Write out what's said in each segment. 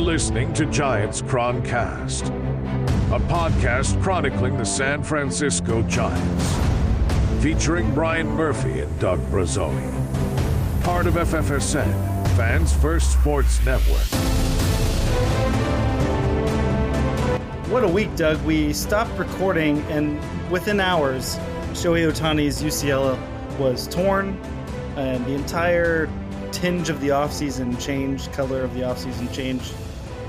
You're listening to Giants Croncast, a podcast chronicling the San Francisco Giants, featuring Brian Murphy and Doug Bruzzone. Part of FFSN, Fans First Sports Network. What a week, Doug. We stopped recording, and within hours, Shohei Ohtani's UCL was torn, and the entire tinge of the offseason changed, color of the offseason changed.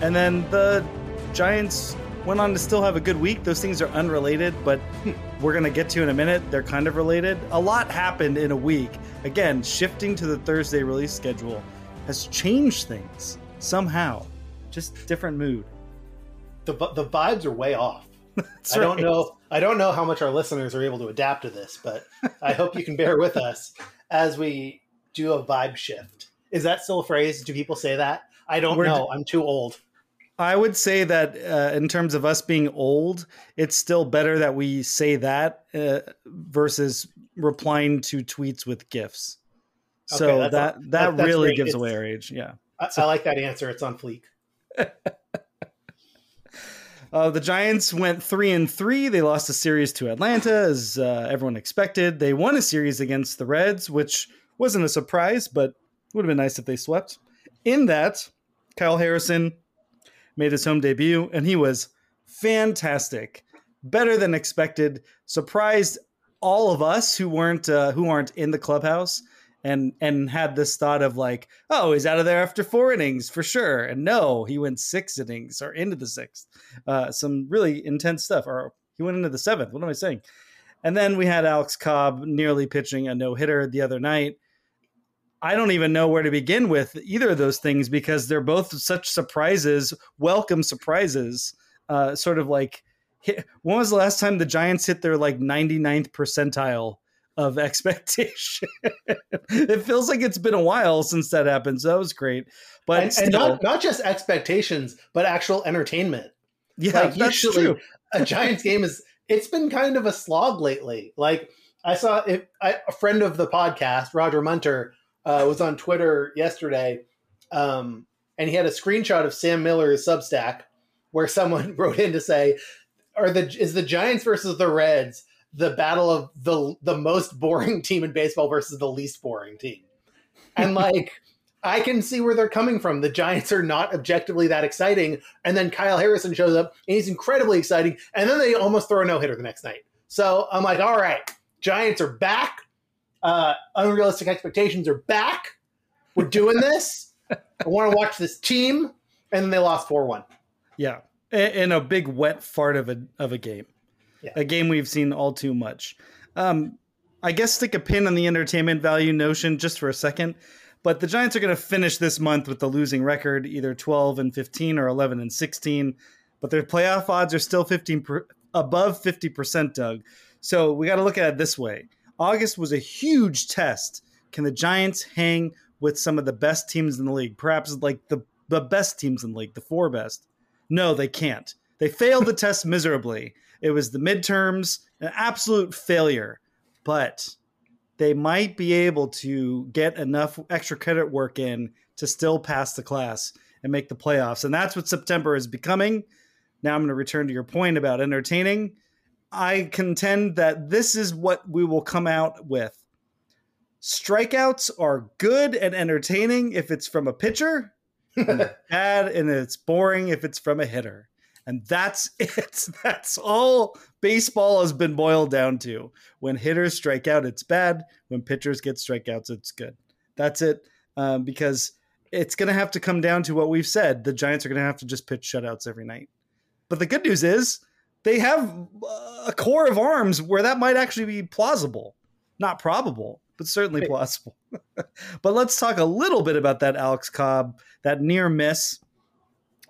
And then the Giants went on to still have a good week. Those things are unrelated, but we're going to get to in a minute. They're kind of related. A lot happened in a week. Again, shifting to the Thursday release schedule has changed things somehow. Just different mood. the the vibes are way off. That's I don't right. know. I don't know how much our listeners are able to adapt to this, but I hope you can bear with us as we do a vibe shift. Is that still a phrase? Do people say that? I don't We're know. I'm too old. I would say that uh, in terms of us being old, it's still better that we say that uh, versus replying to tweets with gifs. So Okay, that's that that, that- really great. gives It's- away our age. Yeah. I, I like that answer. It's on fleek. Uh, the Giants went three and three. They lost a series to Atlanta, as uh, everyone expected. They won a series against the Reds, which wasn't a surprise, but would have been nice if they swept. In that, Kyle Harrison made his home debut, and he was fantastic, better than expected. Surprised all of us who weren't uh, who aren't in the clubhouse and and had this thought of like, oh, he's out of there after four innings for sure. And no, he went six innings or into the sixth. Uh, some really intense stuff. Or he went into the seventh. What am I saying? And then we had Alex Cobb nearly pitching a no hitter the other night. I don't even know where to begin with either of those things because they're both such surprises, welcome surprises. Uh, sort of like, when was the last time the Giants hit their like 99th percentile of expectation? it feels like it's been a while since that happened. So that was great. But and, and not not just expectations, but actual entertainment. yeah, like that's usually true. a Giants game is it's been kind of a slog lately. Like I saw it, I, a friend of the podcast, Roger Munter, uh, was on Twitter yesterday, um, and he had a screenshot of Sam Miller's Substack where someone wrote in to say, "Are the is the Giants versus the Reds the battle of the the most boring team in baseball versus the least boring team?" And like. I can see where they're coming from. The Giants are not objectively that exciting. And then Kyle Harrison shows up and he's incredibly exciting. And then they almost throw a no hitter the next night. So I'm like, all right, Giants are back. Uh, unrealistic expectations are back. We're doing this. I want to watch this team. And then they lost 4 1. Yeah. In a big wet fart of a, of a game. Yeah. A game we've seen all too much. Um, I guess stick a pin on the entertainment value notion just for a second. But the Giants are going to finish this month with the losing record, either 12 and 15 or 11 and 16. But their playoff odds are still 15 per, above 50%, Doug. So we got to look at it this way. August was a huge test. Can the Giants hang with some of the best teams in the league? Perhaps like the, the best teams in the league, the four best. No, they can't. They failed the test miserably. It was the midterms, an absolute failure. But they might be able to get enough extra credit work in to still pass the class and make the playoffs. And that's what September is becoming. Now I'm going to return to your point about entertaining. I contend that this is what we will come out with. Strikeouts are good and entertaining if it's from a pitcher, and bad and it's boring if it's from a hitter. And that's it. That's all baseball has been boiled down to. When hitters strike out, it's bad. When pitchers get strikeouts, it's good. That's it. Um, because it's going to have to come down to what we've said. The Giants are going to have to just pitch shutouts every night. But the good news is they have a core of arms where that might actually be plausible. Not probable, but certainly plausible. but let's talk a little bit about that Alex Cobb, that near miss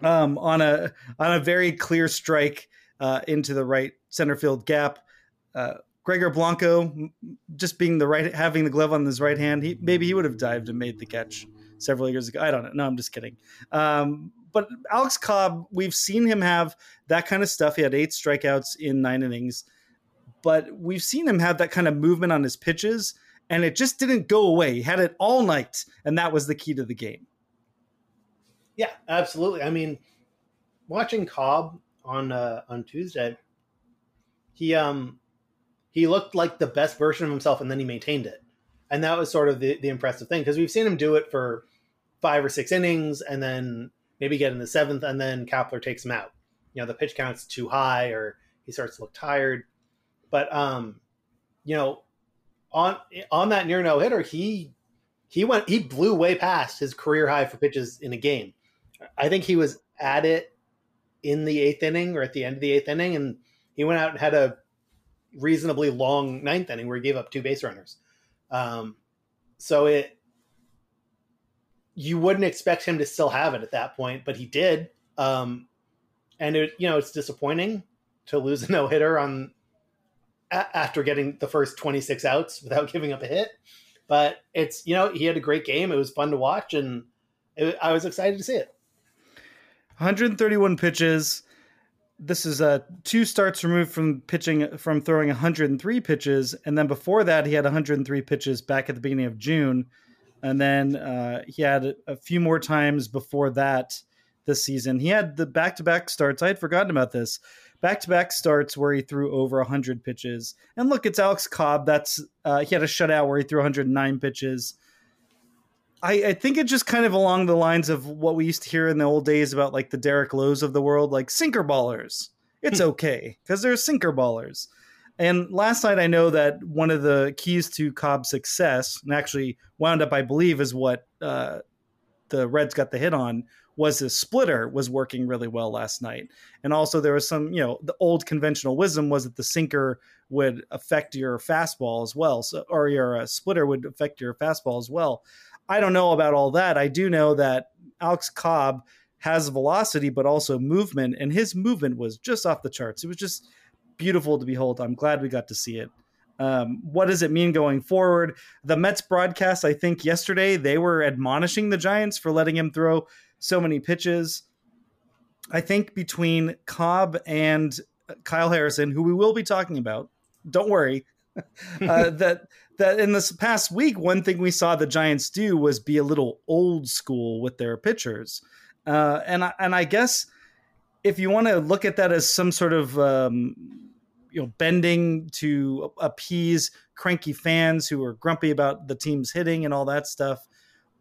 um, on a on a very clear strike uh, into the right center field gap. Uh, Gregor Blanco, just being the right, having the glove on his right hand, he maybe he would have dived and made the catch several years ago. I don't know. No, I'm just kidding. Um, but Alex Cobb, we've seen him have that kind of stuff. He had eight strikeouts in nine innings, but we've seen him have that kind of movement on his pitches, and it just didn't go away. He had it all night, and that was the key to the game. Yeah, absolutely. I mean, watching Cobb on uh, on Tuesday, he um he looked like the best version of himself, and then he maintained it, and that was sort of the the impressive thing because we've seen him do it for five or six innings, and then maybe get in the seventh, and then Kapler takes him out. You know, the pitch count's too high, or he starts to look tired. But um, you know, on on that near no hitter, he he went he blew way past his career high for pitches in a game. I think he was at it in the eighth inning or at the end of the eighth inning, and he went out and had a reasonably long ninth inning where he gave up two base runners. Um, so it you wouldn't expect him to still have it at that point, but he did. Um, and it you know it's disappointing to lose a no hitter on a- after getting the first 26 outs without giving up a hit. But it's you know he had a great game. It was fun to watch, and it, I was excited to see it. 131 pitches. This is uh, two starts removed from pitching from throwing 103 pitches, and then before that he had 103 pitches back at the beginning of June, and then uh, he had a few more times before that this season. He had the back-to-back starts. I had forgotten about this. Back-to-back starts where he threw over 100 pitches. And look, it's Alex Cobb. That's uh, he had a shutout where he threw 109 pitches. I, I, think it's just kind of along the lines of what we used to hear in the old days about like the Derek Lowe's of the world, like sinker ballers. It's okay because they're sinker ballers. And last night, I know that one of the keys to Cobb's success, and actually wound up, I believe, is what uh, the Reds got the hit on, was his splitter was working really well last night. And also, there was some, you know, the old conventional wisdom was that the sinker would affect your fastball as well, so or your uh, splitter would affect your fastball as well. I don't know about all that. I do know that Alex Cobb has velocity, but also movement, and his movement was just off the charts. It was just beautiful to behold. I'm glad we got to see it. Um, what does it mean going forward? The Mets broadcast, I think yesterday, they were admonishing the Giants for letting him throw so many pitches. I think between Cobb and Kyle Harrison, who we will be talking about, don't worry, uh, that that in this past week, one thing we saw the Giants do was be a little old school with their pitchers, uh, and I, and I guess if you want to look at that as some sort of um, you know bending to appease cranky fans who are grumpy about the team's hitting and all that stuff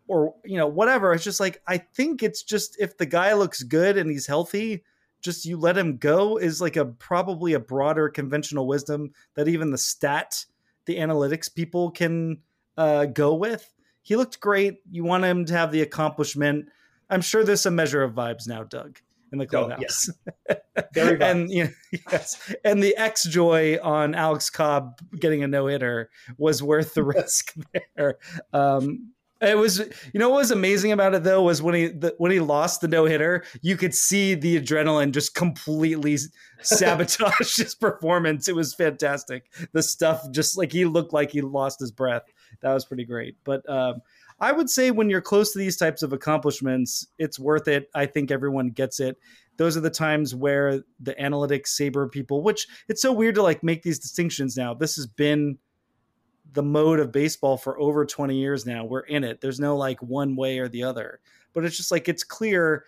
or you know whatever. It's just like i think it's just if the guy looks good and he's healthy just you let him go is like a probably a broader conventional wisdom that even the stat the analytics people can uh, go with. He looked great. You want him to have the accomplishment. I'm sure there's some measure of vibes now, Doug, in the Oh, clubhouse. Very and you know, yes, and the X joy on Alex Cobb getting a no hitter was worth the risk there. Um, it was, you know, what was amazing about it though was when he the, when he lost the no hitter, you could see the adrenaline just completely sabotage his performance. It was fantastic. The stuff just like he looked like he lost his breath. That was pretty great. But um, I would say when you're close to these types of accomplishments, it's worth it. I think everyone gets it. Those are the times where the analytics saber people, which it's so weird to like make these distinctions now. This has been the mode of baseball for over 20 years now. We're in it. There's no like one way or the other. But it's just like it's clear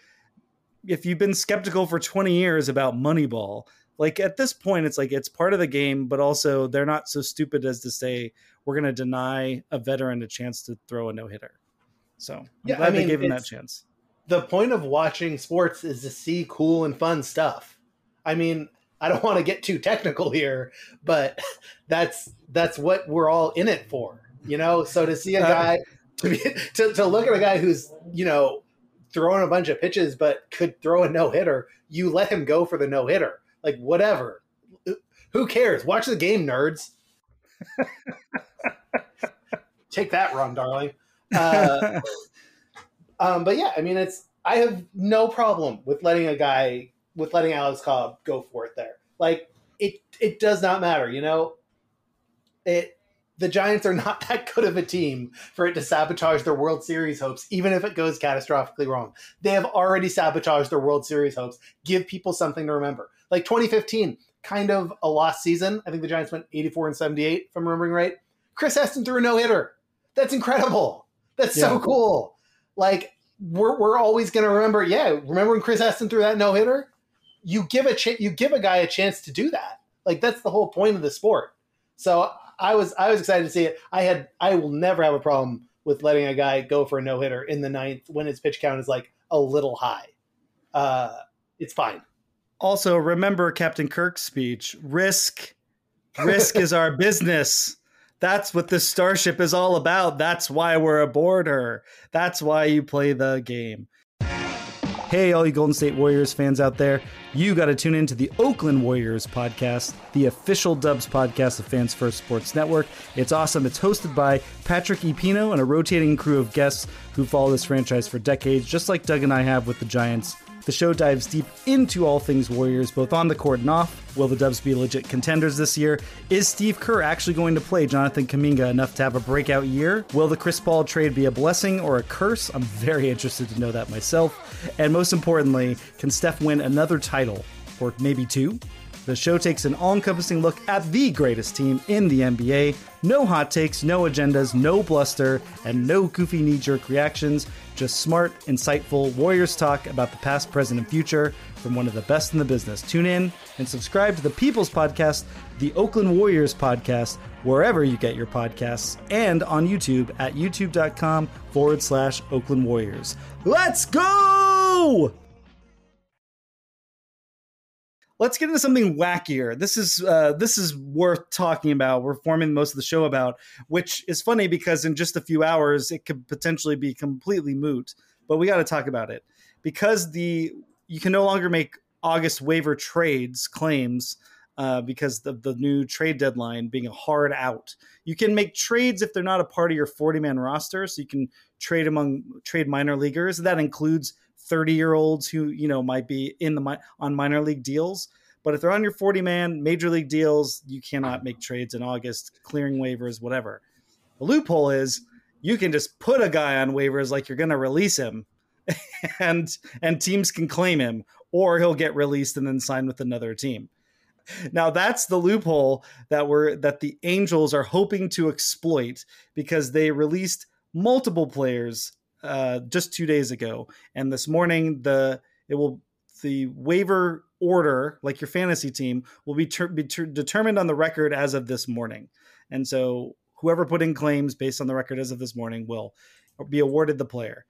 if you've been skeptical for 20 years about Moneyball, like at this point it's like it's part of the game, but also they're not so stupid as to say we're going to deny a veteran a chance to throw a no-hitter. So, I'm Yeah, glad I they mean, gave him that chance. the point of watching sports is to see cool and fun stuff. I mean, I don't want to get too technical here, but that's that's what we're all in it for, you know. So to see a Uh, guy to be to, to look at a guy who's you know throwing a bunch of pitches but could throw a no hitter, you let him go for the no hitter, like whatever. Who cares? Watch the game, nerds. Take that, Ron Darling. Uh, um, but yeah, I mean, it's I have no problem with letting a guy with letting Alex Cobb go for it there. Like it, it does not matter, you know. It the Giants are not that good of a team for it to sabotage their World Series hopes, even if it goes catastrophically wrong. They have already sabotaged their World Series hopes. Give people something to remember. Like 2015, kind of a lost season. I think the Giants went 84 and 78, if I'm remembering right. Chris Heston threw a no hitter. That's incredible. That's so cool. Like we're we're always going to remember. Yeah, remember when Chris Heston threw that no hitter? You give a ch- you give a guy a chance to do that. Like that's the whole point of the sport. So I was I was excited to see it. I had I will never have a problem with letting a guy go for a no hitter in the ninth when his pitch count is like a little high. Uh, it's fine. Also, remember Captain Kirk's speech risk. Risk is our business. That's what this starship is all about. That's why we're aboard her. That's why you play the game. Hey, all you Golden State Warriors fans out there, you got to tune into the Oakland Warriors podcast, the official Dubs podcast of Fans First Sports Network. It's awesome. It's hosted by Patrick E. Pino and a rotating crew of guests who follow this franchise for decades, just like Doug and I have with the Giants. The show dives deep into all things Warriors, both on the court and off. Will the Dubs be legit contenders this year? Is Steve Kerr actually going to play Jonathan Kuminga enough to have a breakout year? Will the Chris Paul trade be a blessing or a curse? I'm very interested to know that myself. And most importantly, can Steph win another title? Or maybe two? The show takes an all encompassing look at the greatest team in the NBA. No hot takes, no agendas, no bluster, and no goofy knee jerk reactions. Just smart, insightful Warriors talk about the past, present, and future from one of the best in the business. Tune in and subscribe to the People's Podcast, the Oakland Warriors Podcast, wherever you get your podcasts, and on YouTube at youtube.com forward slash Oakland Warriors. Let's go! Let's get into something wackier. This is uh, this is worth talking about. We're forming most of the show about, which is funny because in just a few hours it could potentially be completely moot. But we got to talk about it because the you can no longer make August waiver trades claims uh, because of the new trade deadline being a hard out. You can make trades if they're not a part of your 40 man roster, so you can trade among trade minor leaguers. That includes 30 year olds who you know might be in the on minor league deals. But if they're on your 40 man major league deals, you cannot make trades in August, clearing waivers, whatever. The loophole is you can just put a guy on waivers like you're going to release him, and and teams can claim him, or he'll get released and then sign with another team. Now that's the loophole that we're that the Angels are hoping to exploit because they released multiple players uh, just two days ago, and this morning the it will the waiver order, like your fantasy team, will be, ter- be ter- determined on the record as of this morning, and so whoever put in claims based on the record as of this morning will be awarded the player.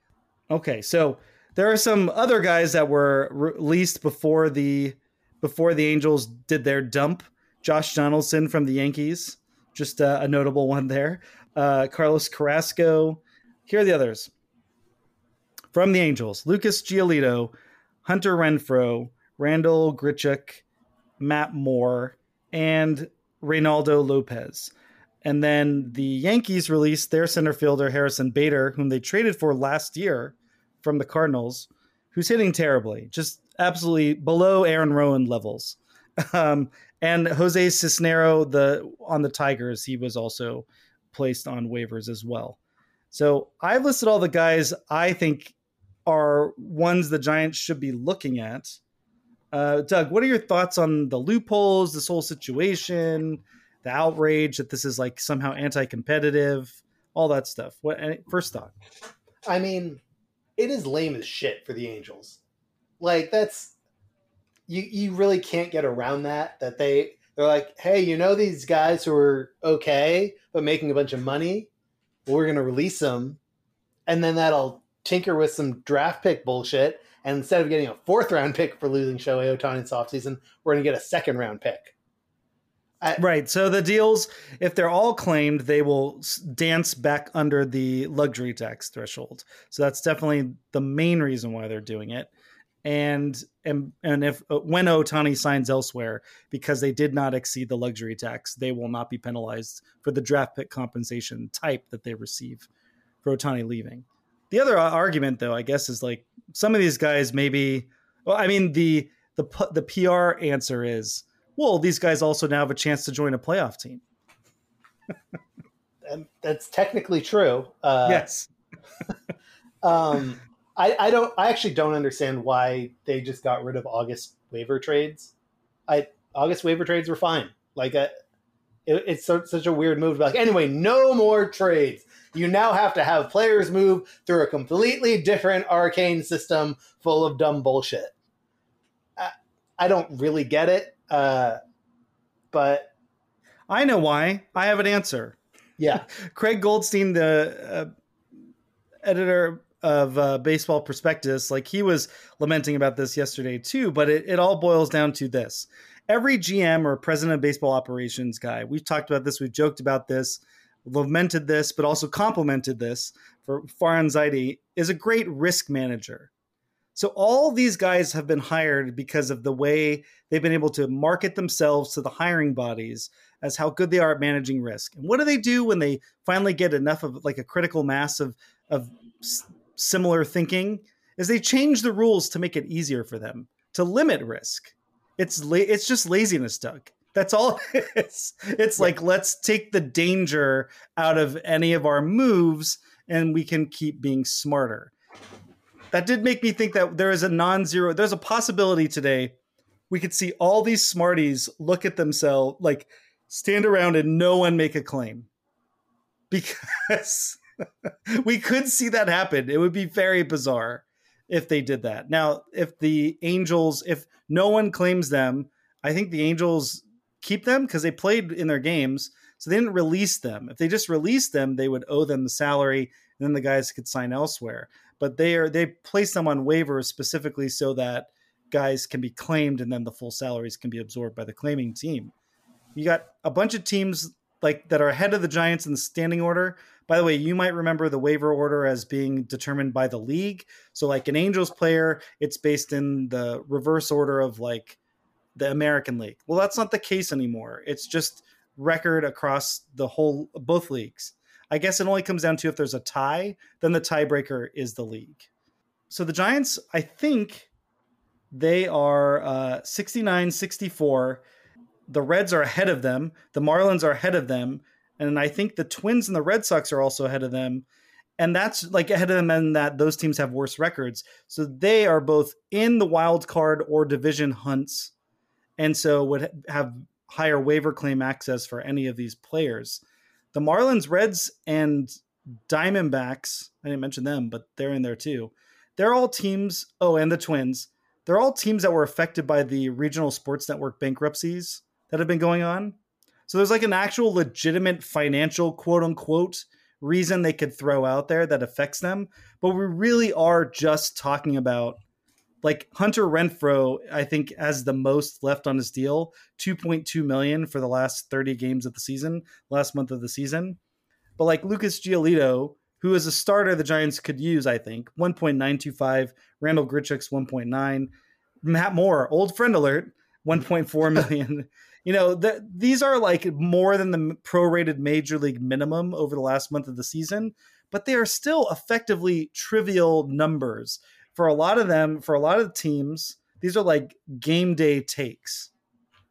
Okay, so there are some other guys that were released before the before the Angels did their dump. Josh Donaldson from the Yankees, just uh, a notable one there. Uh, Carlos Carrasco. Here are the others. From the Angels: Lucas Giolito, Hunter Renfroe, Randall Grichuk, Matt Moore, and Reynaldo Lopez. And then the Yankees released their center fielder Harrison Bader, whom they traded for last year from the Cardinals, who's hitting terribly, just absolutely below Aaron Rowand levels. Um, and Jose Cisnero, the on the Tigers, he was also placed on waivers as well. So I've listed all the guys I think are ones the Giants should be looking at. Uh, Doug, what are your thoughts on the loopholes, this whole situation, the outrage that this is like somehow anti-competitive, all that stuff? What first thought? I mean, it is lame as shit for the Angels. Like that's you you really can't get around that that they they're like, "Hey, you know these guys who are okay but making a bunch of money? we're going to release them." And then that'll tinker with some draft pick bullshit and instead of getting a fourth round pick for losing Shohei Ohtani in offseason, we're going to get a second round pick. I, right. So the deals, if they're all claimed, they will dance back under the luxury tax threshold. So that's definitely the main reason why they're doing it. And and and if uh, when Ohtani signs elsewhere because they did not exceed the luxury tax, they will not be penalized for the draft pick compensation type that they receive for Ohtani leaving. The other argument, though, I guess, is like some of these guys maybe. Well, I mean the the the PR answer is well, these guys also now have a chance to join a playoff team. and that's technically true. Uh, yes. um, I, I don't. I actually don't understand why they just got rid of August waiver trades. I August waiver trades were fine. Like uh, it, it's so, such a weird move. Like anyway, no more trades. You now have to have players move through a completely different arcane system full of dumb bullshit. I, I don't really get it. Uh, but I know why. I have an answer. Yeah. Craig Goldstein, the uh, editor of uh, Baseball Prospectus, like he was lamenting about this yesterday too, but it, it all boils down to this. Every GM or president of baseball operations guy, we've talked about this, we've joked about this, lamented this, but also complimented this for Farhan Zaidi, is a great risk manager. So all these guys have been hired because of the way they've been able to market themselves to the hiring bodies as how good they are at managing risk. And what do they do when they finally get enough of like a critical mass of of s- similar thinking? Is they change the rules to make it easier for them to limit risk. It's la- it's just laziness, Doug. That's all it is. It's yeah. like let's take the danger out of any of our moves and we can keep being smarter that did make me think that there is a non-zero there's a possibility today we could see all these smarties look at themselves like stand around and no one make a claim because we could see that happen it would be very bizarre if they did that now if the angels if no one claims them i think the angels keep them because they played in their games so they didn't release them if they just released them they would owe them the salary and then the guys could sign elsewhere but they are they place them on waivers specifically so that guys can be claimed and then the full salaries can be absorbed by the claiming team. You got a bunch of teams like that are ahead of the Giants in the standing order. By the way, you might remember the waiver order as being determined by the league. So like an Angels player, it's based in the reverse order of like the American League. Well, that's not the case anymore. It's just record across the whole both leagues. I guess it only comes down to if there's a tie, then the tiebreaker is the league. So the Giants, I think they are uh, 69 64. The Reds are ahead of them. The Marlins are ahead of them. And I think the Twins and the Red Sox are also ahead of them. And that's like ahead of them, and that those teams have worse records. So they are both in the wild card or division hunts, and so would have higher waiver claim access for any of these players the Marlins, Reds, and Diamondbacks, I didn't mention them, but they're in there too. They're all teams, oh, and the Twins, they're all teams that were affected by the regional sports network bankruptcies that have been going on. So there's like an actual legitimate financial quote unquote reason they could throw out there that affects them. But we really are just talking about like Hunter Renfroe, I think has the most left on his deal, 2.2 million for the last 30 games of the season, last month of the season. But like Lucas Giolito, who is a starter the Giants could use, I think. 1.925. Randall Grichuk's 1.9. Matt Moore, old friend alert, 1.4 million. you know, the, these are like more than the prorated major league minimum over the last month of the season, but they are still effectively trivial numbers. For a lot of them, for a lot of the teams, these are like game day takes.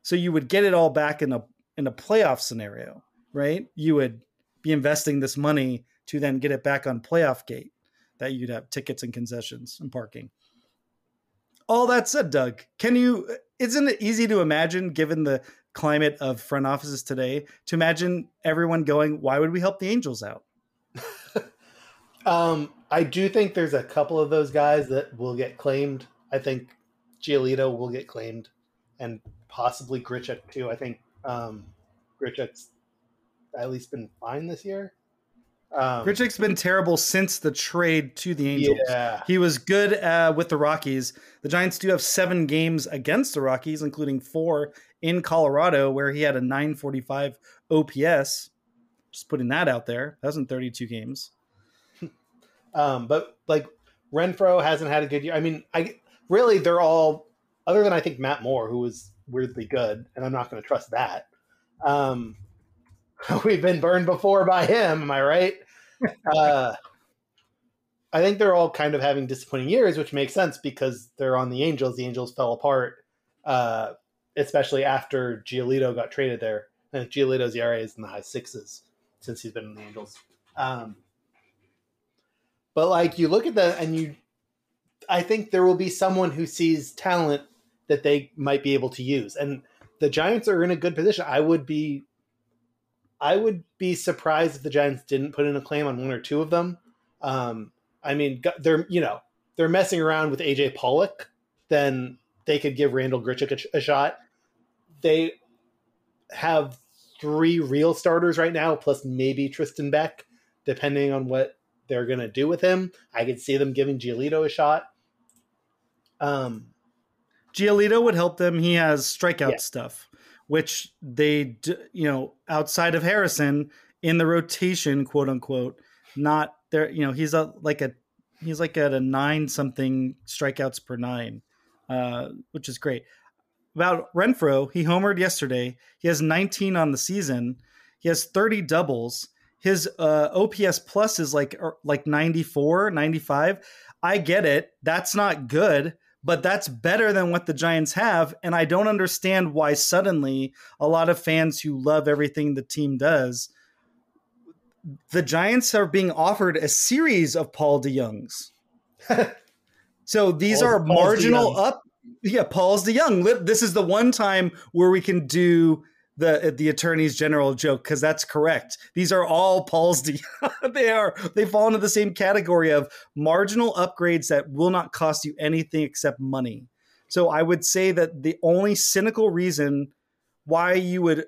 So you would get it all back in a in a playoff scenario, right? You would be investing this money to then get it back on playoff gate that you'd have tickets and concessions and parking. All that said, Doug, can you isn't it easy to imagine given the climate of front offices today to imagine everyone going, why would we help the Angels out? um, I do think there's a couple of those guys that will get claimed. I think Giolito will get claimed and possibly Grichuk too. I think um, Grichuk's at least been fine this year. Um, Grichuk's been terrible since the trade to the Angels. Yeah. He was good uh, with the Rockies. The Giants do have seven games against the Rockies, including four in Colorado, where he had a 945 OPS. Just putting that out there. That was in 32 games. Um, but like Renfroe hasn't had a good year. I mean, I really they're all other than I think Matt Moore, who was weirdly good, and I'm not going to trust that. Um, we've been burned before by him. Am I right? uh, I think they're all kind of having disappointing years, which makes sense because they're on the Angels. The Angels fell apart, uh, especially after Giolito got traded there. And Giolito's ERA is in the high sixes since he's been in the Angels. Um, but like you look at that, and you, I think there will be someone who sees talent that they might be able to use, and the Giants are in a good position. I would be I would be surprised if the Giants didn't put in a claim on one or two of them. Um, I mean, they're you know they're messing around with AJ Pollock, then they could give Randall Grichuk a, a shot. They have three real starters right now, plus maybe Tristan Beck, depending on what they're going to do with him. I could see them giving Giolito a shot. Um, Giolito would help them. He has strikeout yeah. stuff which they, you know, outside of Harrison in the rotation, quote unquote, not there. You know, he's a like a he's like at a nine something strikeouts per nine, uh, which is great. About Renfroe, he homered yesterday. He has 19 on the season. He has 30 doubles. His uh, OPS plus is like er, like 94, 95. I get it. That's not good, but that's better than what the Giants have. And I don't understand why suddenly a lot of fans who love everything the team does, the Giants are being offered a series of Paul DeJongs. so these Paul, are marginal up. Yeah, Paul's DeJong. This is the one time where we can do the the attorney's general joke because that's correct. These are all Paul's. De- they are they fall into the same category of marginal upgrades that will not cost you anything except money. So I would say that the only cynical reason why you would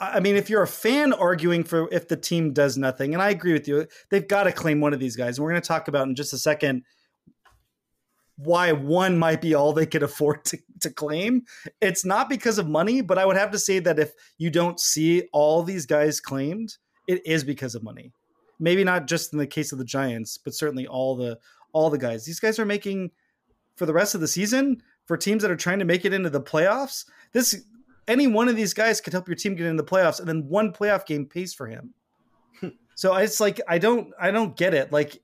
I mean, if you're a fan arguing for if the team does nothing, and I agree with you, they've got to claim one of these guys. And we're going to talk about in just a second why one might be all they could afford to, to claim. It's not because of money, but I would have to say that if you don't see all these guys claimed, it is because of money. Maybe not just in the case of the Giants, but certainly all the all the guys. These guys are making for the rest of the season for teams that are trying to make it into the playoffs. This any one of these guys could help your team get into the playoffs, and then one playoff game pays for him. Hmm. so it's like I don't I don't get it. Like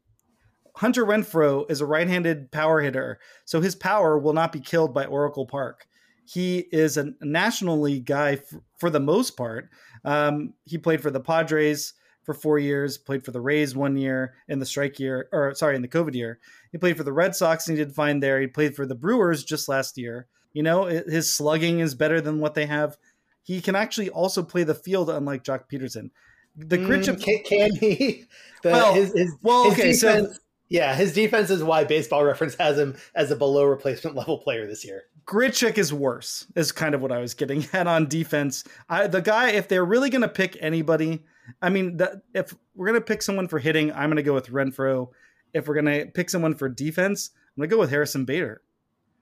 Hunter Renfroe is a right-handed power hitter, so his power will not be killed by Oracle Park. He is a National League guy f- for the most part. Um, he played for the Padres for four years, played for the Rays one year in the strike year, or sorry, in the COVID year. He played for the Red Sox and he did fine there. He played for the Brewers just last year. You know, his slugging is better than what they have. He can actually also play the field, unlike Joc Pederson. The mm, can, can, he? The, well, his, his, well, okay. Defense, so yeah, his defense is why Baseball Reference has him as a below replacement level player this year. Grichuk is worse, is kind of what I was getting at on defense. I, the guy, if they're really going to pick anybody, I mean, the, if we're going to pick someone for hitting, I'm going to go with Renfroe. If we're going to pick someone for defense, I'm going to go with Harrison Bader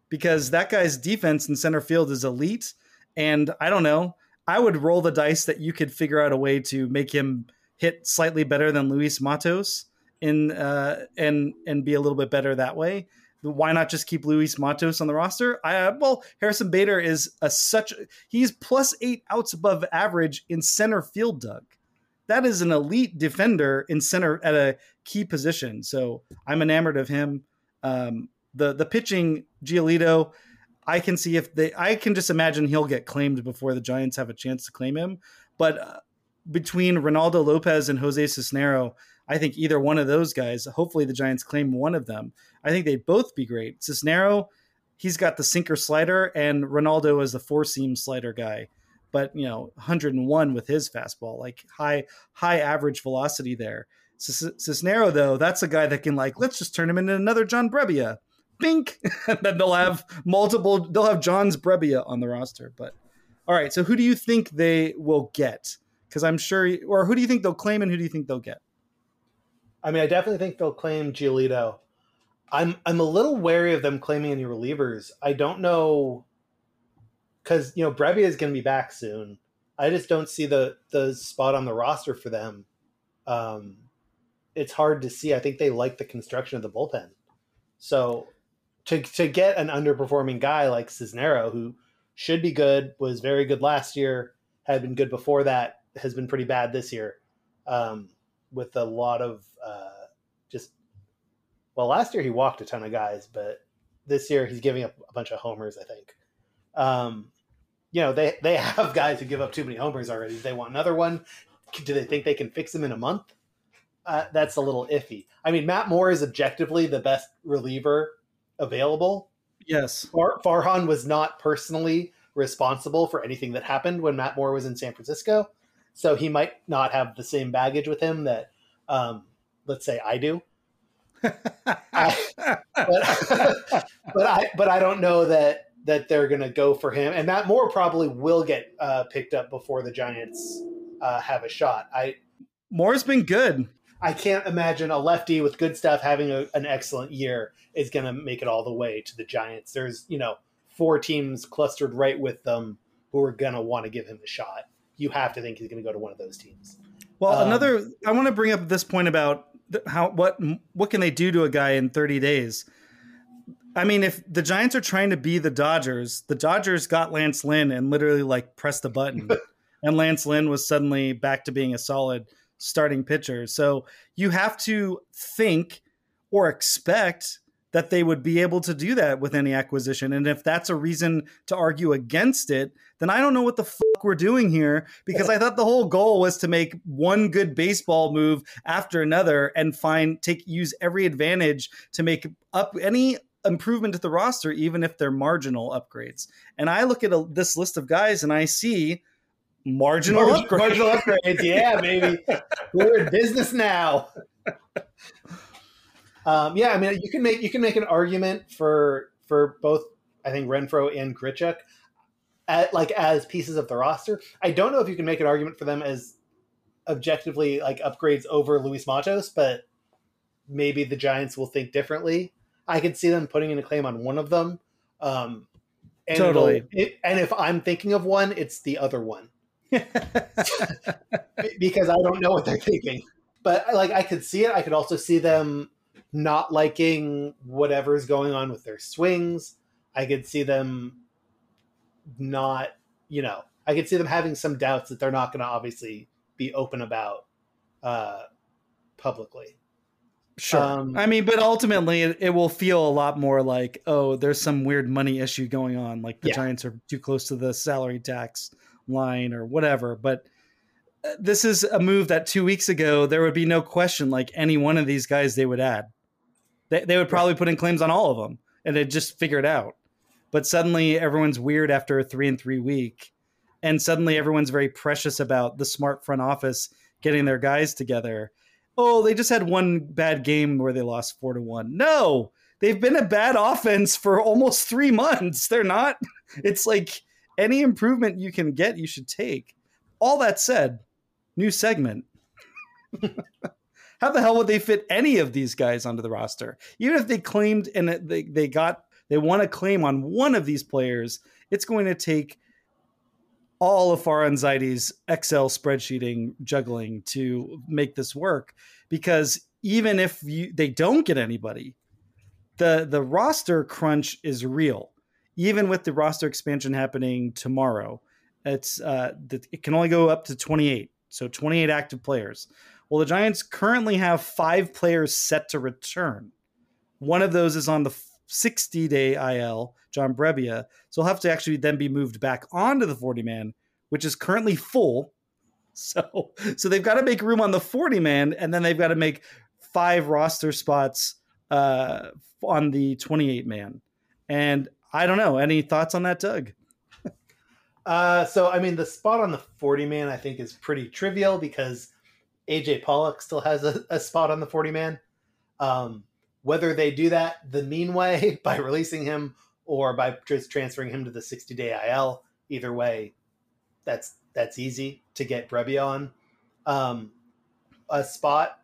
because that guy's defense in center field is elite. And I don't know, I would roll the dice that you could figure out a way to make him hit slightly better than Luis Matos in uh, and and be a little bit better that way. Why not just keep Luis Matos on the roster? I, uh, well, Harrison Bader is a such he's plus eight outs above average in center field, Doug. That is an elite defender in center at a key position. So I'm enamored of him. Um, the the pitching, Giolito, I can see if they. I can just imagine he'll get claimed before the Giants have a chance to claim him. But uh, between Ronaldo Lopez and Jose Cisnero, I think either one of those guys, hopefully the Giants claim one of them. I think they'd both be great. Cisnero, he's got the sinker slider, and Ronaldo is the four seam slider guy. But you know, 101 with his fastball, like high high average velocity there. Cisnero, though, that's a guy that can like let's just turn him into another John Brebbia. Bink, and then they'll have multiple. They'll have John's Brebbia on the roster. But all right, so who do you think they will get? Because I'm sure, or who do you think they'll claim, and who do you think they'll get? I mean, I definitely think they'll claim Giolito. I'm I'm a little wary of them claiming any relievers. I don't know because you know Brebbia is going to be back soon. I just don't see the the spot on the roster for them. Um, it's hard to see. I think they like the construction of the bullpen. So to to get an underperforming guy like Cisnero, who should be good, was very good last year, had been good before that, has been pretty bad this year. Um, with a lot of uh, just well, last year he walked a ton of guys, but this year he's giving up a bunch of homers. I think. Um, you know they they have guys who give up too many homers already. They want another one. Do they think they can fix him in a month? Uh, that's a little iffy. I mean, Matt Moore is objectively the best reliever available. Yes, Far- Farhan was not personally responsible for anything that happened when Matt Moore was in San Francisco so he might not have the same baggage with him that, um, let's say, I do. I, but, but I but I don't know that that they're going to go for him, and that Moore probably will get uh, picked up before the Giants uh, have a shot. I Moore's been good. I can't imagine a lefty with good stuff having a, an excellent year is going to make it all the way to the Giants. There's you know four teams clustered right with them who are going to want to give him a shot you have to think he's going to go to one of those teams. Well, um, another I want to bring up this point about how what what can they do to a guy in 30 days? I mean, if the Giants are trying to be the Dodgers, the Dodgers got Lance Lynn and literally like pressed a button, and Lance Lynn was suddenly back to being a solid starting pitcher. So you have to think or expect that they would be able to do that with any acquisition. And if that's a reason to argue against it, then I don't know what the fuck we're doing here because I thought the whole goal was to make one good baseball move after another and find take use every advantage to make up any improvement to the roster even if they're marginal upgrades. And I look at a, this list of guys and I see marginal upgrades. Marginal upgrades. Yeah, baby. We're in business now. Um, yeah, I mean, you can make you can make an argument for for both. I think Renfroe and Grichuk, at, like as pieces of the roster. I don't know if you can make an argument for them as objectively like upgrades over Luis Matos, but maybe the Giants will think differently. I could see them putting in a claim on one of them. Um, and totally. It, and if I'm thinking of one, it's the other one because I don't know what they're thinking. But like I could see it. I could also see them not liking whatever's going on with their swings. I could see them not, you know, I could see them having some doubts that they're not going to obviously be open about uh, publicly. Sure. Um, I mean, but ultimately, it, it, will feel a lot more like, oh, there's some weird money issue going on. Like the yeah. Giants are too close to the salary tax line or whatever. But uh, this is a move that two weeks ago, there would be no question like any one of these guys they would add. They, they would probably put in claims on all of them and they'd just figure it out. But suddenly everyone's weird after a three and three week. And suddenly everyone's very precious about the smart front office getting their guys together. Oh, they just had one bad game where they lost four to one. No, they've been a bad offense for almost three months. They're not. It's like any improvement you can get, you should take. All that said, new segment. How the hell would they fit any of these guys onto the roster? Even if they claimed and they, they got they want to claim on one of these players, it's going to take all of Farhan Excel spreadsheeting juggling to make this work because even if you, they don't get anybody, the the roster crunch is real. Even with the roster expansion happening tomorrow, it's uh, it can only go up to 28. So 28 active players. Well, the Giants currently have five players set to return. One of those is on the 60 day IL, John Brebbia. So he'll have to actually then be moved back onto the 40 man, which is currently full. So, so they've got to make room on the 40 man, and then they've got to make five roster spots uh, on the 28 man. And I don't know. Any thoughts on that, Doug? Uh, so I mean, the spot on the 40 man I think is pretty trivial because AJ Pollock still has a, a spot on the 40 man. Um, whether they do that the mean way by releasing him or by transferring him to the 60 day IL, either way, that's that's easy to get Brebbia on. Um, a spot,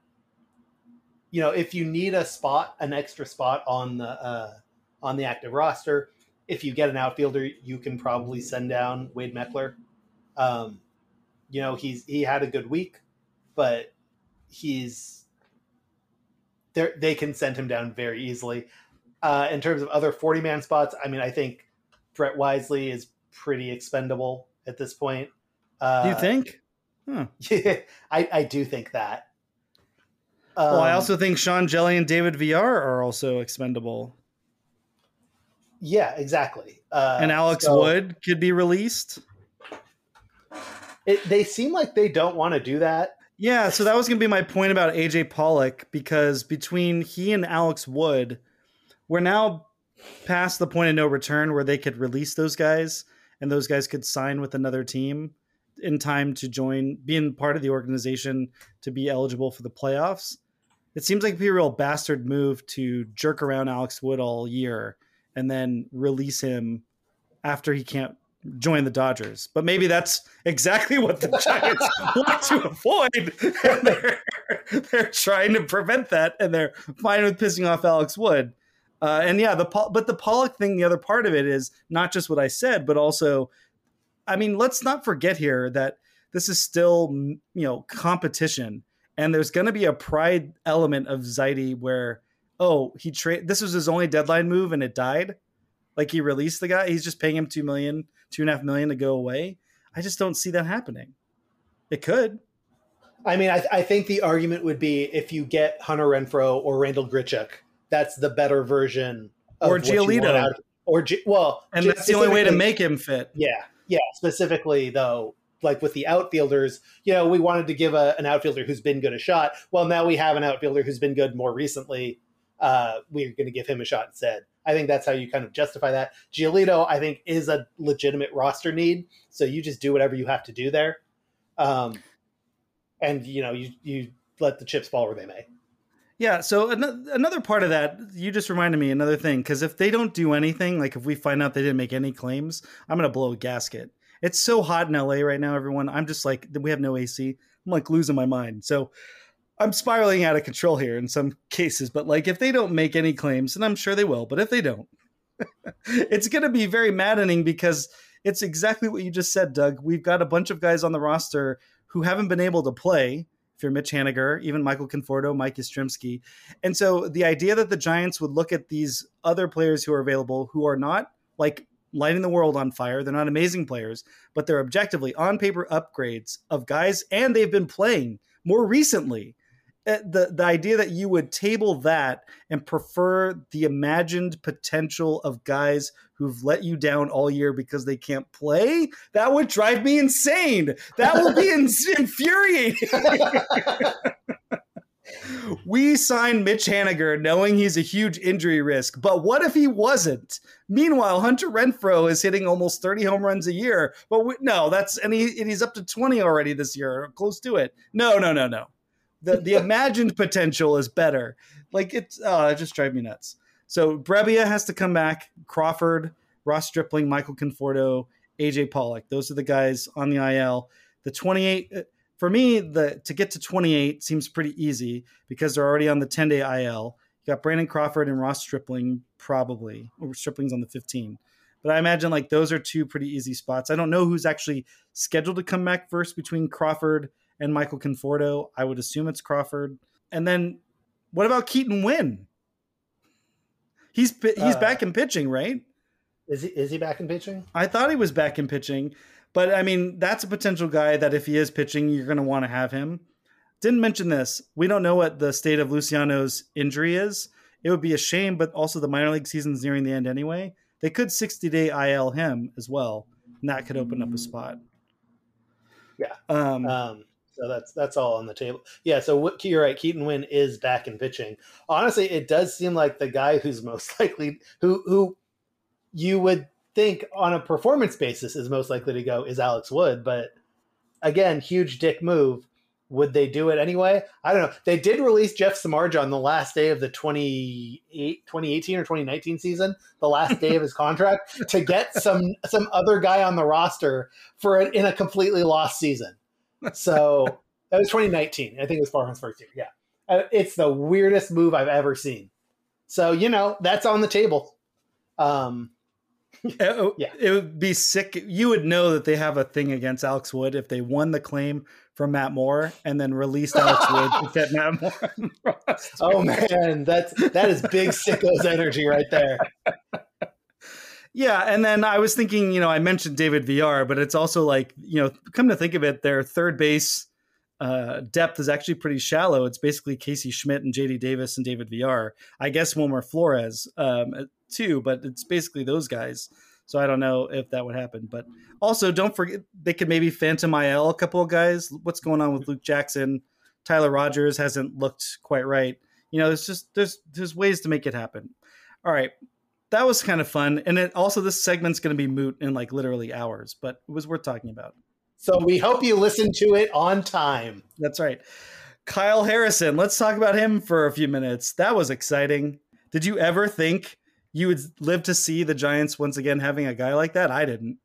you know, if you need a spot, an extra spot on the uh, on the active roster, if you get an outfielder, you can probably send down Wade Meckler. Um, you know, he's he had a good week, but he's they they can send him down very easily. Uh, in terms of other forty man spots, I mean, I think Brett Wisely is pretty expendable at this point. Uh, do you think? Huh. Yeah, I, I do think that. Um, well, I also think Sean Hjelle and David Villar are also expendable. Yeah, exactly. Uh, and Alex so Wood could be released. It, they seem like they don't want to do that. Yeah, so that was going to be my point about AJ Pollock because between he and Alex Wood, we're now past the point of no return where they could release those guys and those guys could sign with another team in time to join, being part of the organization to be eligible for the playoffs. It seems like it'd be a real bastard move to jerk around Alex Wood all year and then release him after he can't join the Dodgers. But maybe that's exactly what the Giants want to avoid. And they're, they're trying to prevent that, and they're fine with pissing off Alex Wood. Uh, and yeah, the but the Pollock thing, the other part of it is not just what I said, but also, I mean, let's not forget here that this is still you know competition, and there's going to be a pride element of Zaidi where oh, he trade this was his only deadline move and it died. Like he released the guy, he's just paying him two million, two and a half million to go away. I just don't see that happening. It could. I mean, I, I think the argument would be if you get Hunter Renfroe or Randal Grichuk, that's the better version. or Giolito. or G- well, and that's the only way to make him fit. Yeah, yeah. Specifically, though, like with the outfielders, you know, we wanted to give a, an outfielder who's been good a shot. Well, now we have an outfielder who's been good more recently uh, we're going to give him a shot instead. I think that's how you kind of justify that. Giolito, I think, is a legitimate roster need. So you just do whatever you have to do there. Um, and, you know, you, you let the chips fall where they may. Yeah. So another part of that, you just reminded me another thing. Because if they don't do anything, like if we find out they didn't make any claims, I'm to blow a gasket. It's so hot in LA right now, everyone. I'm just like, we have no AC. I'm like losing my mind. So I'm spiraling out of control here in some cases, but like if they don't make any claims, and I'm sure they will, but if they don't, it's going to be very maddening because it's exactly what you just said, Doug. We've got a bunch of guys on the roster who haven't been able to play. If you're Mitch Haniger, even Michael Conforto, Mike Yastrzemski. And so the idea that the Giants would look at these other players who are available who are not like lighting the world on fire, they're not amazing players, but they're objectively on paper upgrades of guys and they've been playing more recently Eh, the the idea that you would table that and prefer the imagined potential of guys who've let you down all year because they can't play that would drive me insane that would be infuriating we signed Mitch Haniger knowing he's a huge injury risk, but what if he wasn't? Meanwhile, Hunter Renfroe is hitting almost 30 home runs a year. But we, no, that's and, he, and he's up to 20 already this year, close to it. No, no, no, no the the imagined potential is better. Like it's oh, it just drives me nuts. So Brebbia has to come back. Crawford, Ross Stripling, Michael Conforto, AJ Pollock. Those are the guys on the IL. The 28 uh, for me, the to get to 28 seems pretty easy because they're already on the 10 day IL. You got Brandon Crawford and Ross Stripling probably. Or Stripling's on the 15. But I imagine like those are two pretty easy spots. I don't know who's actually scheduled to come back first between Crawford and Michael Conforto. I would assume it's Crawford. And then what about Keaton Winn? He's he's Uh, back in pitching, right? Is he is he back in pitching? I thought he was back in pitching, but I mean, that's a potential guy that if he is pitching, you're going to want to have him. Didn't mention this. We don't know what the state of Luciano's injury is. It would be a shame, but also the minor league season's nearing the end anyway. They could 60 day IL him as well, and that could open up a spot. Yeah. Um, Um, so that's that's all on the table. Yeah. So what, you're right. Keaton Winn is back in pitching. Honestly, it does seem like the guy who's most likely who who you would think on a performance basis is most likely to go is Alex Wood, but again, huge dick move. Would they do it anyway? I don't know. They did release Jeff Samardzija on the last day of the 28, 2018 or 2019 season, the last day of his contract, to get some some other guy on the roster for a, in a completely lost season. So that was 2019. I think it was Farhan's first year. Yeah, Uh, it's the weirdest move I've ever seen. So you know that's on the table. Um, it, yeah. it would be sick. You would know that they have a thing against Alex Wood if they won the claim from Matt Moore and then released Alex Wood to fit Matt Moore. on the roster. oh man, that's that is big sickos energy right there. Yeah, and then I was thinking, you know, I mentioned David Villar, but it's also like, you know, come to think of it, their third base uh, depth is actually pretty shallow. It's basically Casey Schmidt and JD Davis and David Villar. I guess Wilmer Flores um, too, but it's basically those guys. So I don't know if that would happen. But also, don't forget they could maybe Phantom IL a couple of guys. What's going on with Luke Jackson? Tyler Rogers hasn't looked quite right. You know, there's just there's there's ways to make it happen. All right, that was kind of fun. And it also this segment's going to be moot in like literally hours, but it was worth talking about. So we hope you listen to it on time. That's right. Kyle Harrison. Let's talk about him for a few minutes. That was exciting. Did you ever think you would live to see the Giants once again having a guy like that? I didn't.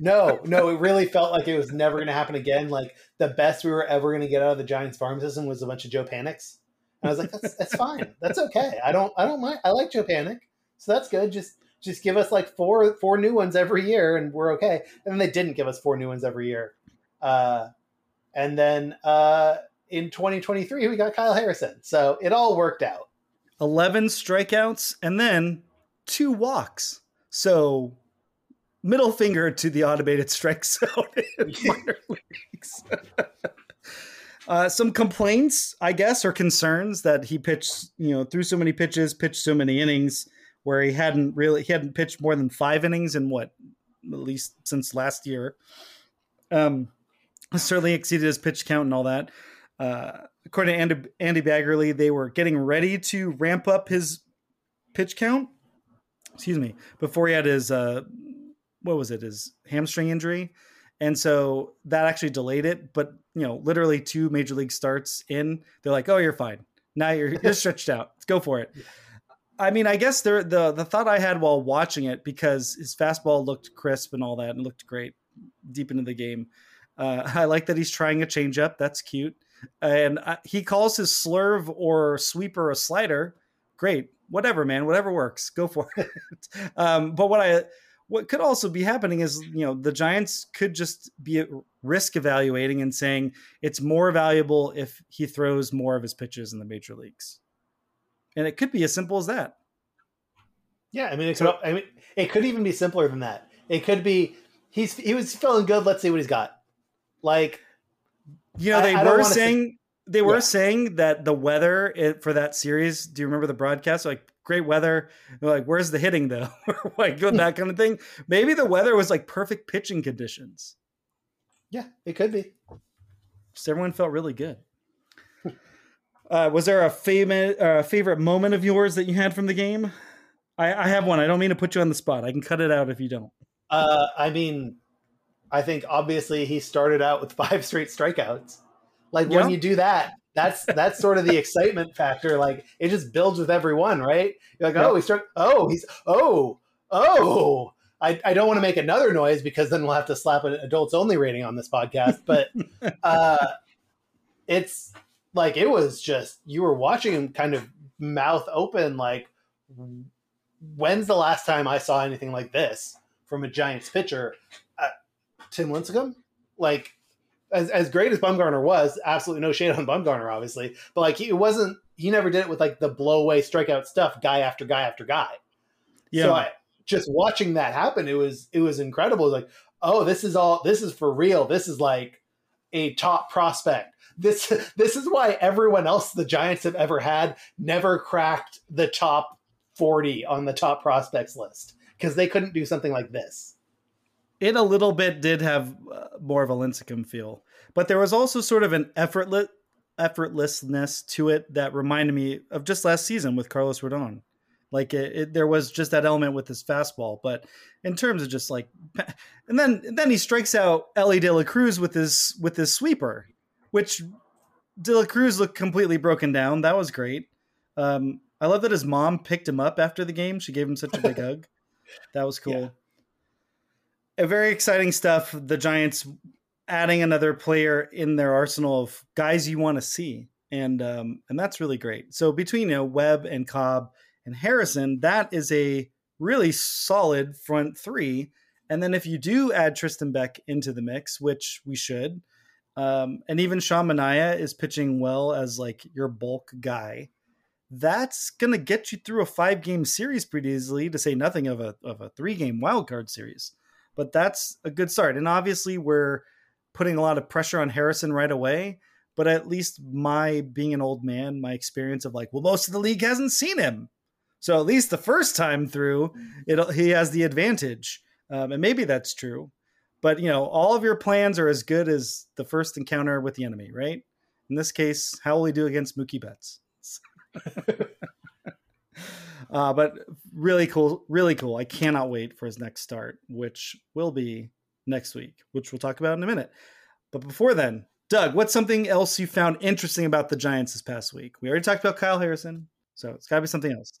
No, no, it really felt like it was never going to happen again. Like the best we were ever going to get out of the Giants farm system was a bunch of Joe Paniks. And I was like, that's that's fine. That's okay. I don't I don't mind. I like Joe Panik, so that's good. Just just give us like four four new ones every year, and we're okay. And then they didn't give us four new ones every year. Uh, and then uh, in 2023 we got Kyle Harrison, so it all worked out. 11 strikeouts and then two walks. So middle finger to the automated strike zone in minor leagues. uh, some complaints, I guess, or concerns that he pitched, you know, threw so many pitches, pitched so many innings where he hadn't really he hadn't pitched more than five innings in what at least since last year. Um, certainly exceeded his pitch count and all that. Uh, according to Andy, Andy Baggarly, they were getting ready to ramp up his pitch count. Excuse me, before he had his uh, what was it, his hamstring injury, and so that actually delayed it. But you know, literally two major league starts in, they're like, "Oh, you're fine. Now you're you're stretched out. Let's go for it." I mean, I guess there the the thought I had while watching it because his fastball looked crisp and all that and looked great deep into the game. Uh, I like that he's trying a changeup. That's cute. And uh, he calls his slurve or sweeper a slider. Great, whatever, man, whatever works. Go for it. um, but what I what could also be happening is you know the Giants could just be risk evaluating and saying it's more valuable if he throws more of his pitches in the major leagues, and it could be as simple as that. Yeah, I mean, it could, I mean, it could even be simpler than that. It could be he's he was feeling good. Let's see what he's got. Like, you know, they I, I were saying say, they were yeah. saying that the weather it, for that series. Do you remember the broadcast? Like great weather. They're like, where's the hitting though? like that kind of thing. Maybe the weather was like perfect pitching conditions. Yeah, it could be. Just everyone felt really good. Uh, was there a favorite uh, favorite moment of yours that you had from the game? I, I have one. I don't mean to put you on the spot. I can cut it out if you don't. Uh, I mean, I think obviously he started out with five straight strikeouts. Like Yeah. when you do that, that's that's sort of the excitement factor. Like it just builds with everyone, right? You're like, Yeah. oh, he struck. Oh, he's oh oh. I, I don't want to make another noise because then we'll have to slap an adults only rating on this podcast. But uh, it's like it was just you were watching him kind of mouth open. Like, when's the last time I saw anything like this from a Giants pitcher? Uh, Tim Lincecum, like as as great as Bumgarner was, absolutely no shade on Bumgarner, obviously, but like he it wasn't he never did it with like the blow away strikeout stuff, guy after guy after guy. Yeah. So I, just watching that happen, it was it was incredible. Like, oh, this is all this is for real. This is like a top prospect. This this is why everyone else the Giants have ever had never cracked the top 40 on the top prospects list because they couldn't do something like this. It a little bit did have uh, more of a Lincecum feel, but there was also sort of an effortless effortlessness to it that reminded me of just last season with Carlos Rodon. Like it, it, there was just that element with his fastball, but in terms of just like, and then and then he strikes out Elly De La Cruz with his with his sweeper, which De La Cruz looked completely broken down. That was great. Um, I love that his mom picked him up after the game. She gave him such a big hug. That was cool. Yeah. A very exciting stuff. The Giants adding another player in their arsenal of guys you want to see, and um, and that's really great. So between you know Webb and Cobb and Harrison, that is a really solid front three. And then if you do add Tristan Beck into the mix, which we should, um, and even Sean Manaea is pitching well as like your bulk guy, that's gonna get you through a five game series pretty easily. To say nothing of a of a three game wild card series, but that's a good start. And obviously, we're putting a lot of pressure on Harrison right away. But at least my being an old man, my experience of like, well, most of the league hasn't seen him. So at least the first time through, it he has the advantage, um, and maybe that's true. But you know, all of your plans are as good as the first encounter with the enemy, right? In this case, how will he do against Mookie Betts? uh, but really cool, really cool. I cannot wait for his next start, which will be next week, which we'll talk about in a minute. But before then, Doug, what's something else you found interesting about the Giants this past week? We already talked about Kyle Harrison, so it's got to be something else.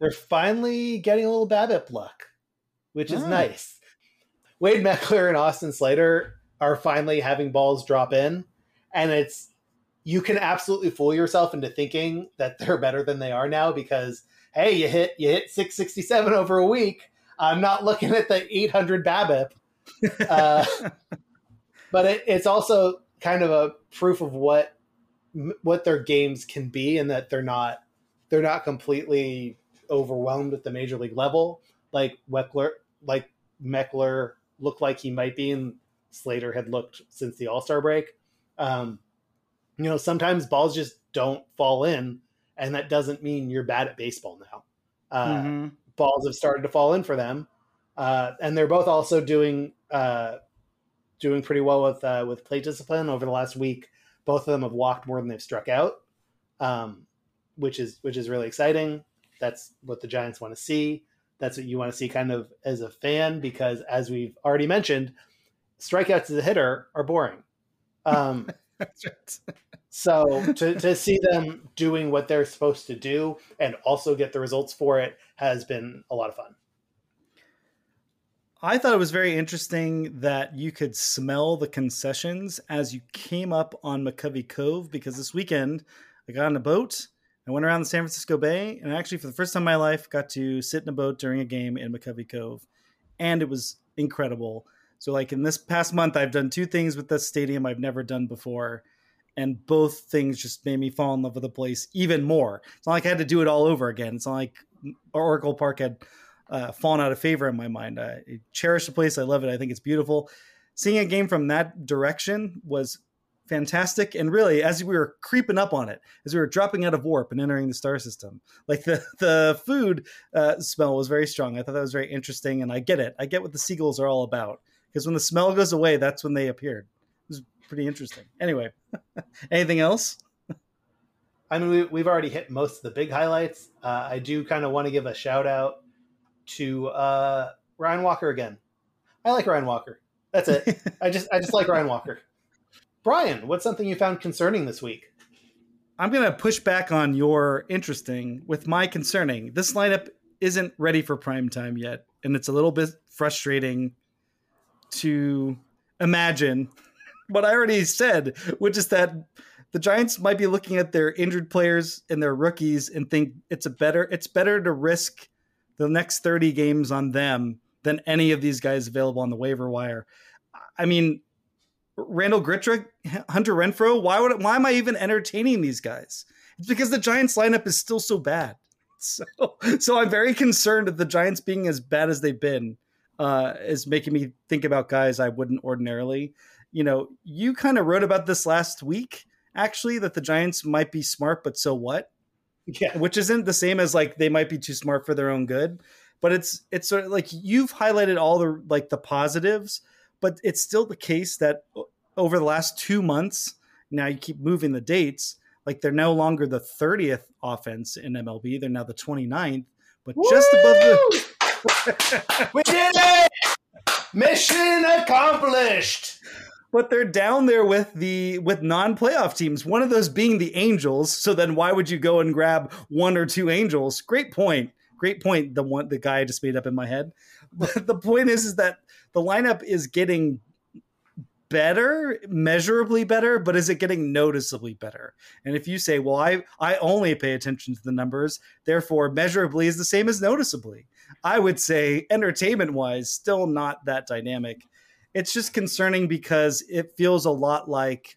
They're finally getting a little BABIP luck, which is nice. Wade Meckler and Austin Slater are finally having balls drop in, and it's you can absolutely fool yourself into thinking that they're better than they are now because hey, you hit you hit 667 over a week. I'm not looking at the 800 BABIP uh, but it, it's also kind of a proof of what what their games can be, and that they're not they're not completely overwhelmed at the major league level, like Weckler, like Meckler looked like he might be, and Slater had looked since the All Star break. Um, you know, sometimes balls just don't fall in, and that doesn't mean you're bad at baseball now. Uh, mm-hmm. Balls have started to fall in for them, uh, and they're both also doing uh, doing pretty well with uh, with plate discipline over the last week. Both of them have walked more than they've struck out, um, which is which is really exciting. That's what the Giants want to see. That's what you want to see, kind of as a fan, because as we've already mentioned, strikeouts as a hitter are boring. Um, so to, to see them doing what they're supposed to do and also get the results for it has been a lot of fun. I thought it was very interesting that you could smell the concessions as you came up on McCovey Cove because this weekend I got on a boat. I went around the San Francisco Bay and actually, for the first time in my life, got to sit in a boat during a game in McCovey Cove. And it was incredible. So, like in this past month, I've done two things with this stadium I've never done before. And both things just made me fall in love with the place even more. It's not like I had to do it all over again. It's not like Oracle Park had uh, fallen out of favor in my mind. I cherish the place. I love it. I think it's beautiful. Seeing a game from that direction was fantastic. And really, as we were creeping up on it, as we were dropping out of warp and entering the star system, like the the food uh, smell was very strong. I thought that was very interesting, and I get it. I get what the seagulls are all about because when the smell goes away, that's when they appeared. It was pretty interesting. Anyway, anything else? I mean, we, have already hit most of the big highlights. Uh, I do kind of want to give a shout out to uh, Ryan Walker again. I like Ryan Walker. That's it. I just I just like Ryan Walker. Brian, what's something you found concerning this week? I'm going to push back on your interesting with my concerning. This lineup isn't ready for prime time yet, and it's a little bit frustrating to imagine what I already said, which is that the Giants might be looking at their injured players and their rookies and think it's a better it's better to risk the next 30 games on them than any of these guys available on the waiver wire. I mean, Randal Grichuk, Hunter Renfroe. why would why am I even entertaining these guys? It's because the Giants lineup is still so bad. So so I'm very concerned that the Giants being as bad as they've been uh, is making me think about guys I wouldn't ordinarily. You know, you kind of wrote about this last week actually that the Giants might be smart, but so what? Yeah. Which isn't the same as like they might be too smart for their own good, but it's it's sort of like you've highlighted all the like the positives, but it's still the case that over the last two months, now you keep moving the dates, like they're no longer the 30th offense in MLB, they're now the 29th, but Woo! just above the we did it! Mission accomplished. but they're down there with the with non-playoff teams one of those being the angels so then why would you go and grab one or two angels great point great point the one the guy I just made up in my head but the point is is that the lineup is getting better measurably better but is it getting noticeably better and if you say well i i only pay attention to the numbers therefore measurably is the same as noticeably i would say entertainment wise still not that dynamic it's just concerning because it feels a lot like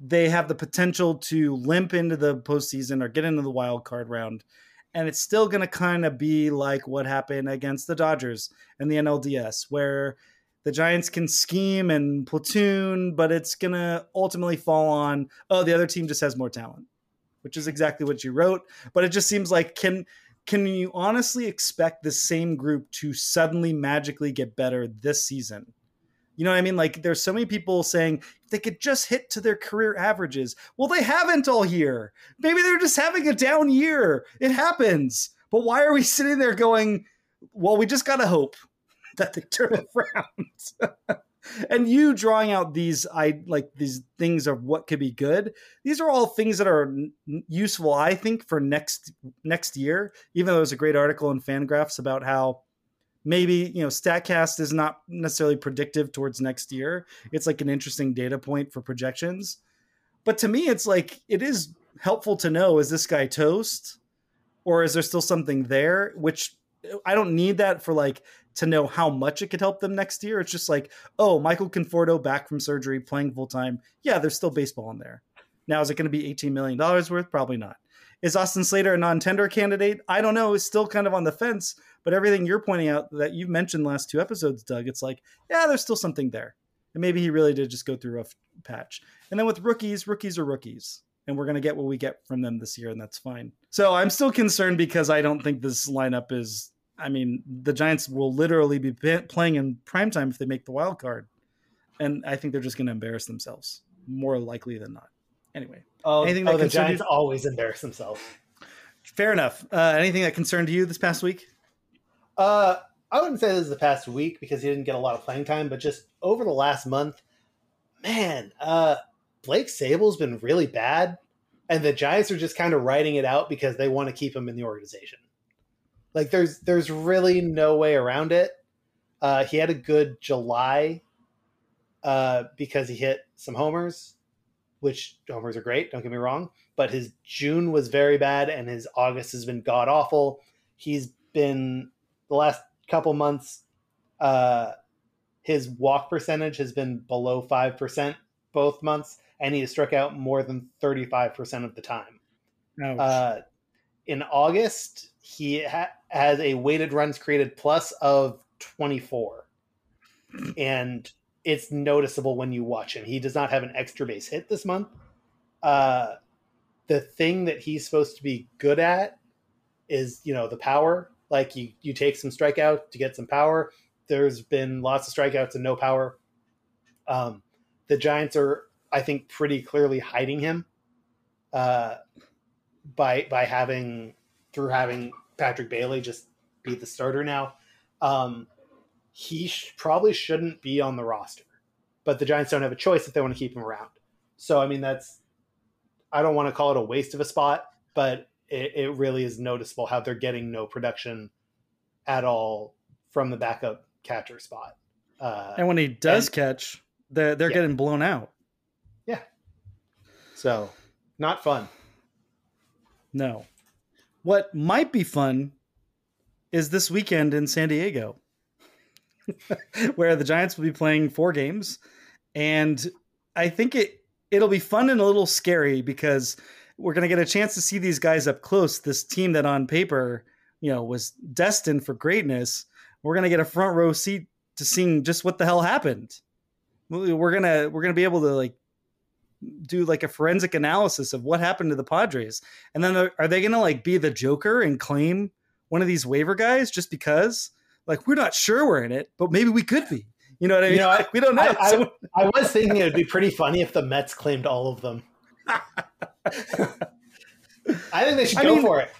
they have the potential to limp into the postseason or get into the wild card round. And it's still going to kind of be like what happened against the Dodgers and the NLDS, where the Giants can scheme and platoon, but it's going to ultimately fall on, oh, the other team just has more talent, which is exactly what you wrote. But it just seems like, can, can you honestly expect the same group to suddenly magically get better this season? You know what I mean? Like there's so many people saying they could just hit to their career averages. Well, they haven't all year. Maybe they're just having a down year. It happens. But why are we sitting there going, well, we just got to hope that they turn around. and you drawing out these I like these things of what could be good. These are all things that are useful I think for next next year. Even though there's a great article in Fangraphs about how maybe you know statcast is not necessarily predictive towards next year it's like an interesting data point for projections but to me it's like it is helpful to know is this guy toast or is there still something there which i don't need that for like to know how much it could help them next year it's just like oh michael conforto back from surgery playing full time yeah there's still baseball in there now is it going to be 18 million dollars worth probably not is austin slater a non-tender candidate i don't know is still kind of on the fence but everything you're pointing out that you've mentioned last two episodes, Doug, it's like, yeah, there's still something there. And maybe he really did just go through a rough patch. And then with rookies, rookies are rookies. And we're going to get what we get from them this year, and that's fine. So I'm still concerned because I don't think this lineup is. I mean, the Giants will literally be playing in primetime if they make the wild card. And I think they're just going to embarrass themselves more likely than not. Anyway, oh, anything that oh, the Giants you? always embarrass themselves. Fair enough. Uh, anything that concerned you this past week? Uh, I wouldn't say this is the past week because he didn't get a lot of playing time, but just over the last month, man, uh, Blake Sabol's been really bad, and the Giants are just kind of writing it out because they want to keep him in the organization. Like there's there's really no way around it. Uh, he had a good July uh, because he hit some homers, which homers are great. Don't get me wrong, but his June was very bad, and his August has been god awful. He's been the last couple months, uh, his walk percentage has been below five percent both months, and he has struck out more than thirty five percent of the time. Uh, in August, he ha- has a weighted runs created plus of twenty four, and it's noticeable when you watch him. He does not have an extra base hit this month. Uh, the thing that he's supposed to be good at is you know the power like you you take some strikeout to get some power. There's been lots of strikeouts and no power. Um, the Giants are, I think, pretty clearly hiding him uh, by by having through having Patrick Bailey just be the starter now. Um, he sh- probably shouldn't be on the roster, but the Giants don't have a choice if they want to keep him around. So I mean, that's I don't want to call it a waste of a spot, but it, it really is noticeable how they're getting no production at all from the backup catcher spot. Uh, and when he does and, catch, they're they're yeah. getting blown out. Yeah. So, not fun. No. What might be fun is this weekend in San Diego, where the Giants will be playing four games, and I think it it'll be fun and a little scary because we're going to get a chance to see these guys up close. This team that on paper, you know, was destined for greatness. We're going to get a front row seat to seeing just what the hell happened. We're gonna we're gonna be able to like do like a forensic analysis of what happened to the Padres, and then are they gonna like be the Joker and claim one of these waiver guys just because? Like we're not sure we're in it, but maybe we could be. You know what I mean? You know, I, we don't know. I, I, I was thinking it would be pretty funny if the Mets claimed all of them. I think they should go mean, for it.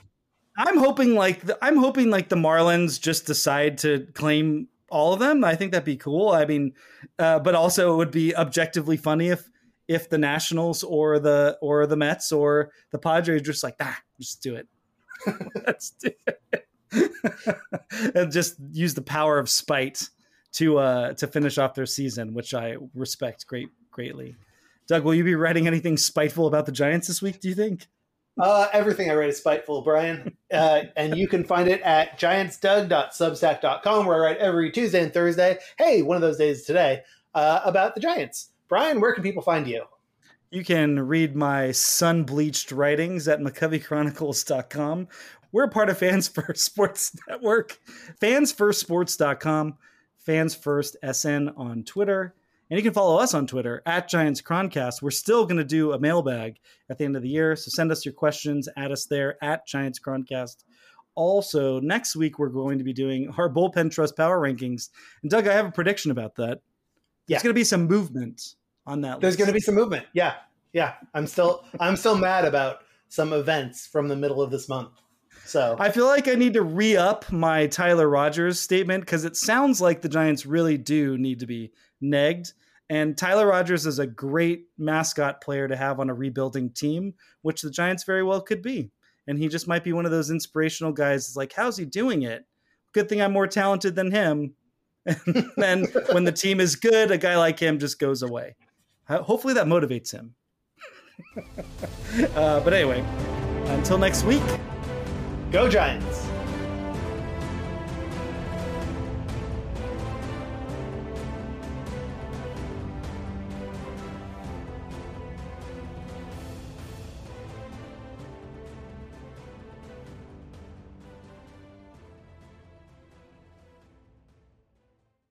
I'm hoping like the, I'm hoping like the Marlins just decide to claim all of them. I think that'd be cool. I mean, uh, but also it would be objectively funny if if the Nationals or the or the Mets or the Padres just like ah, just do it. Let's do it. and just use the power of spite to uh to finish off their season, which I respect great greatly. Doug, will you be writing anything spiteful about the Giants this week? Do you think? Uh, everything I write is spiteful, Brian. Uh, and you can find it at giantsdoug.substack.com, where I write every Tuesday and Thursday. Hey, one of those days today uh, about the Giants. Brian, where can people find you? You can read my sun bleached writings at McCoveyChronicles.com. We're part of Fans First Sports Network, fansfirstsports.com, Fans First SN on Twitter. And you can follow us on Twitter at Giants Chroncast. We're still going to do a mailbag at the end of the year. So send us your questions, at us there at Giants Chroncast. Also, next week, we're going to be doing our bullpen trust power rankings. And Doug, I have a prediction about that. There's going to be some movement on that. There's going to be some movement. Yeah. Yeah. I'm still, I'm still mad about some events from the middle of this month. So I feel like I need to re up my Tyler Rogers statement because it sounds like the Giants really do need to be negged. And Tyler Rogers is a great mascot player to have on a rebuilding team, which the Giants very well could be. And he just might be one of those inspirational guys. It's like, how's he doing it? Good thing I'm more talented than him. And then when the team is good, a guy like him just goes away. Hopefully that motivates him. uh, but anyway, until next week. Go Giants!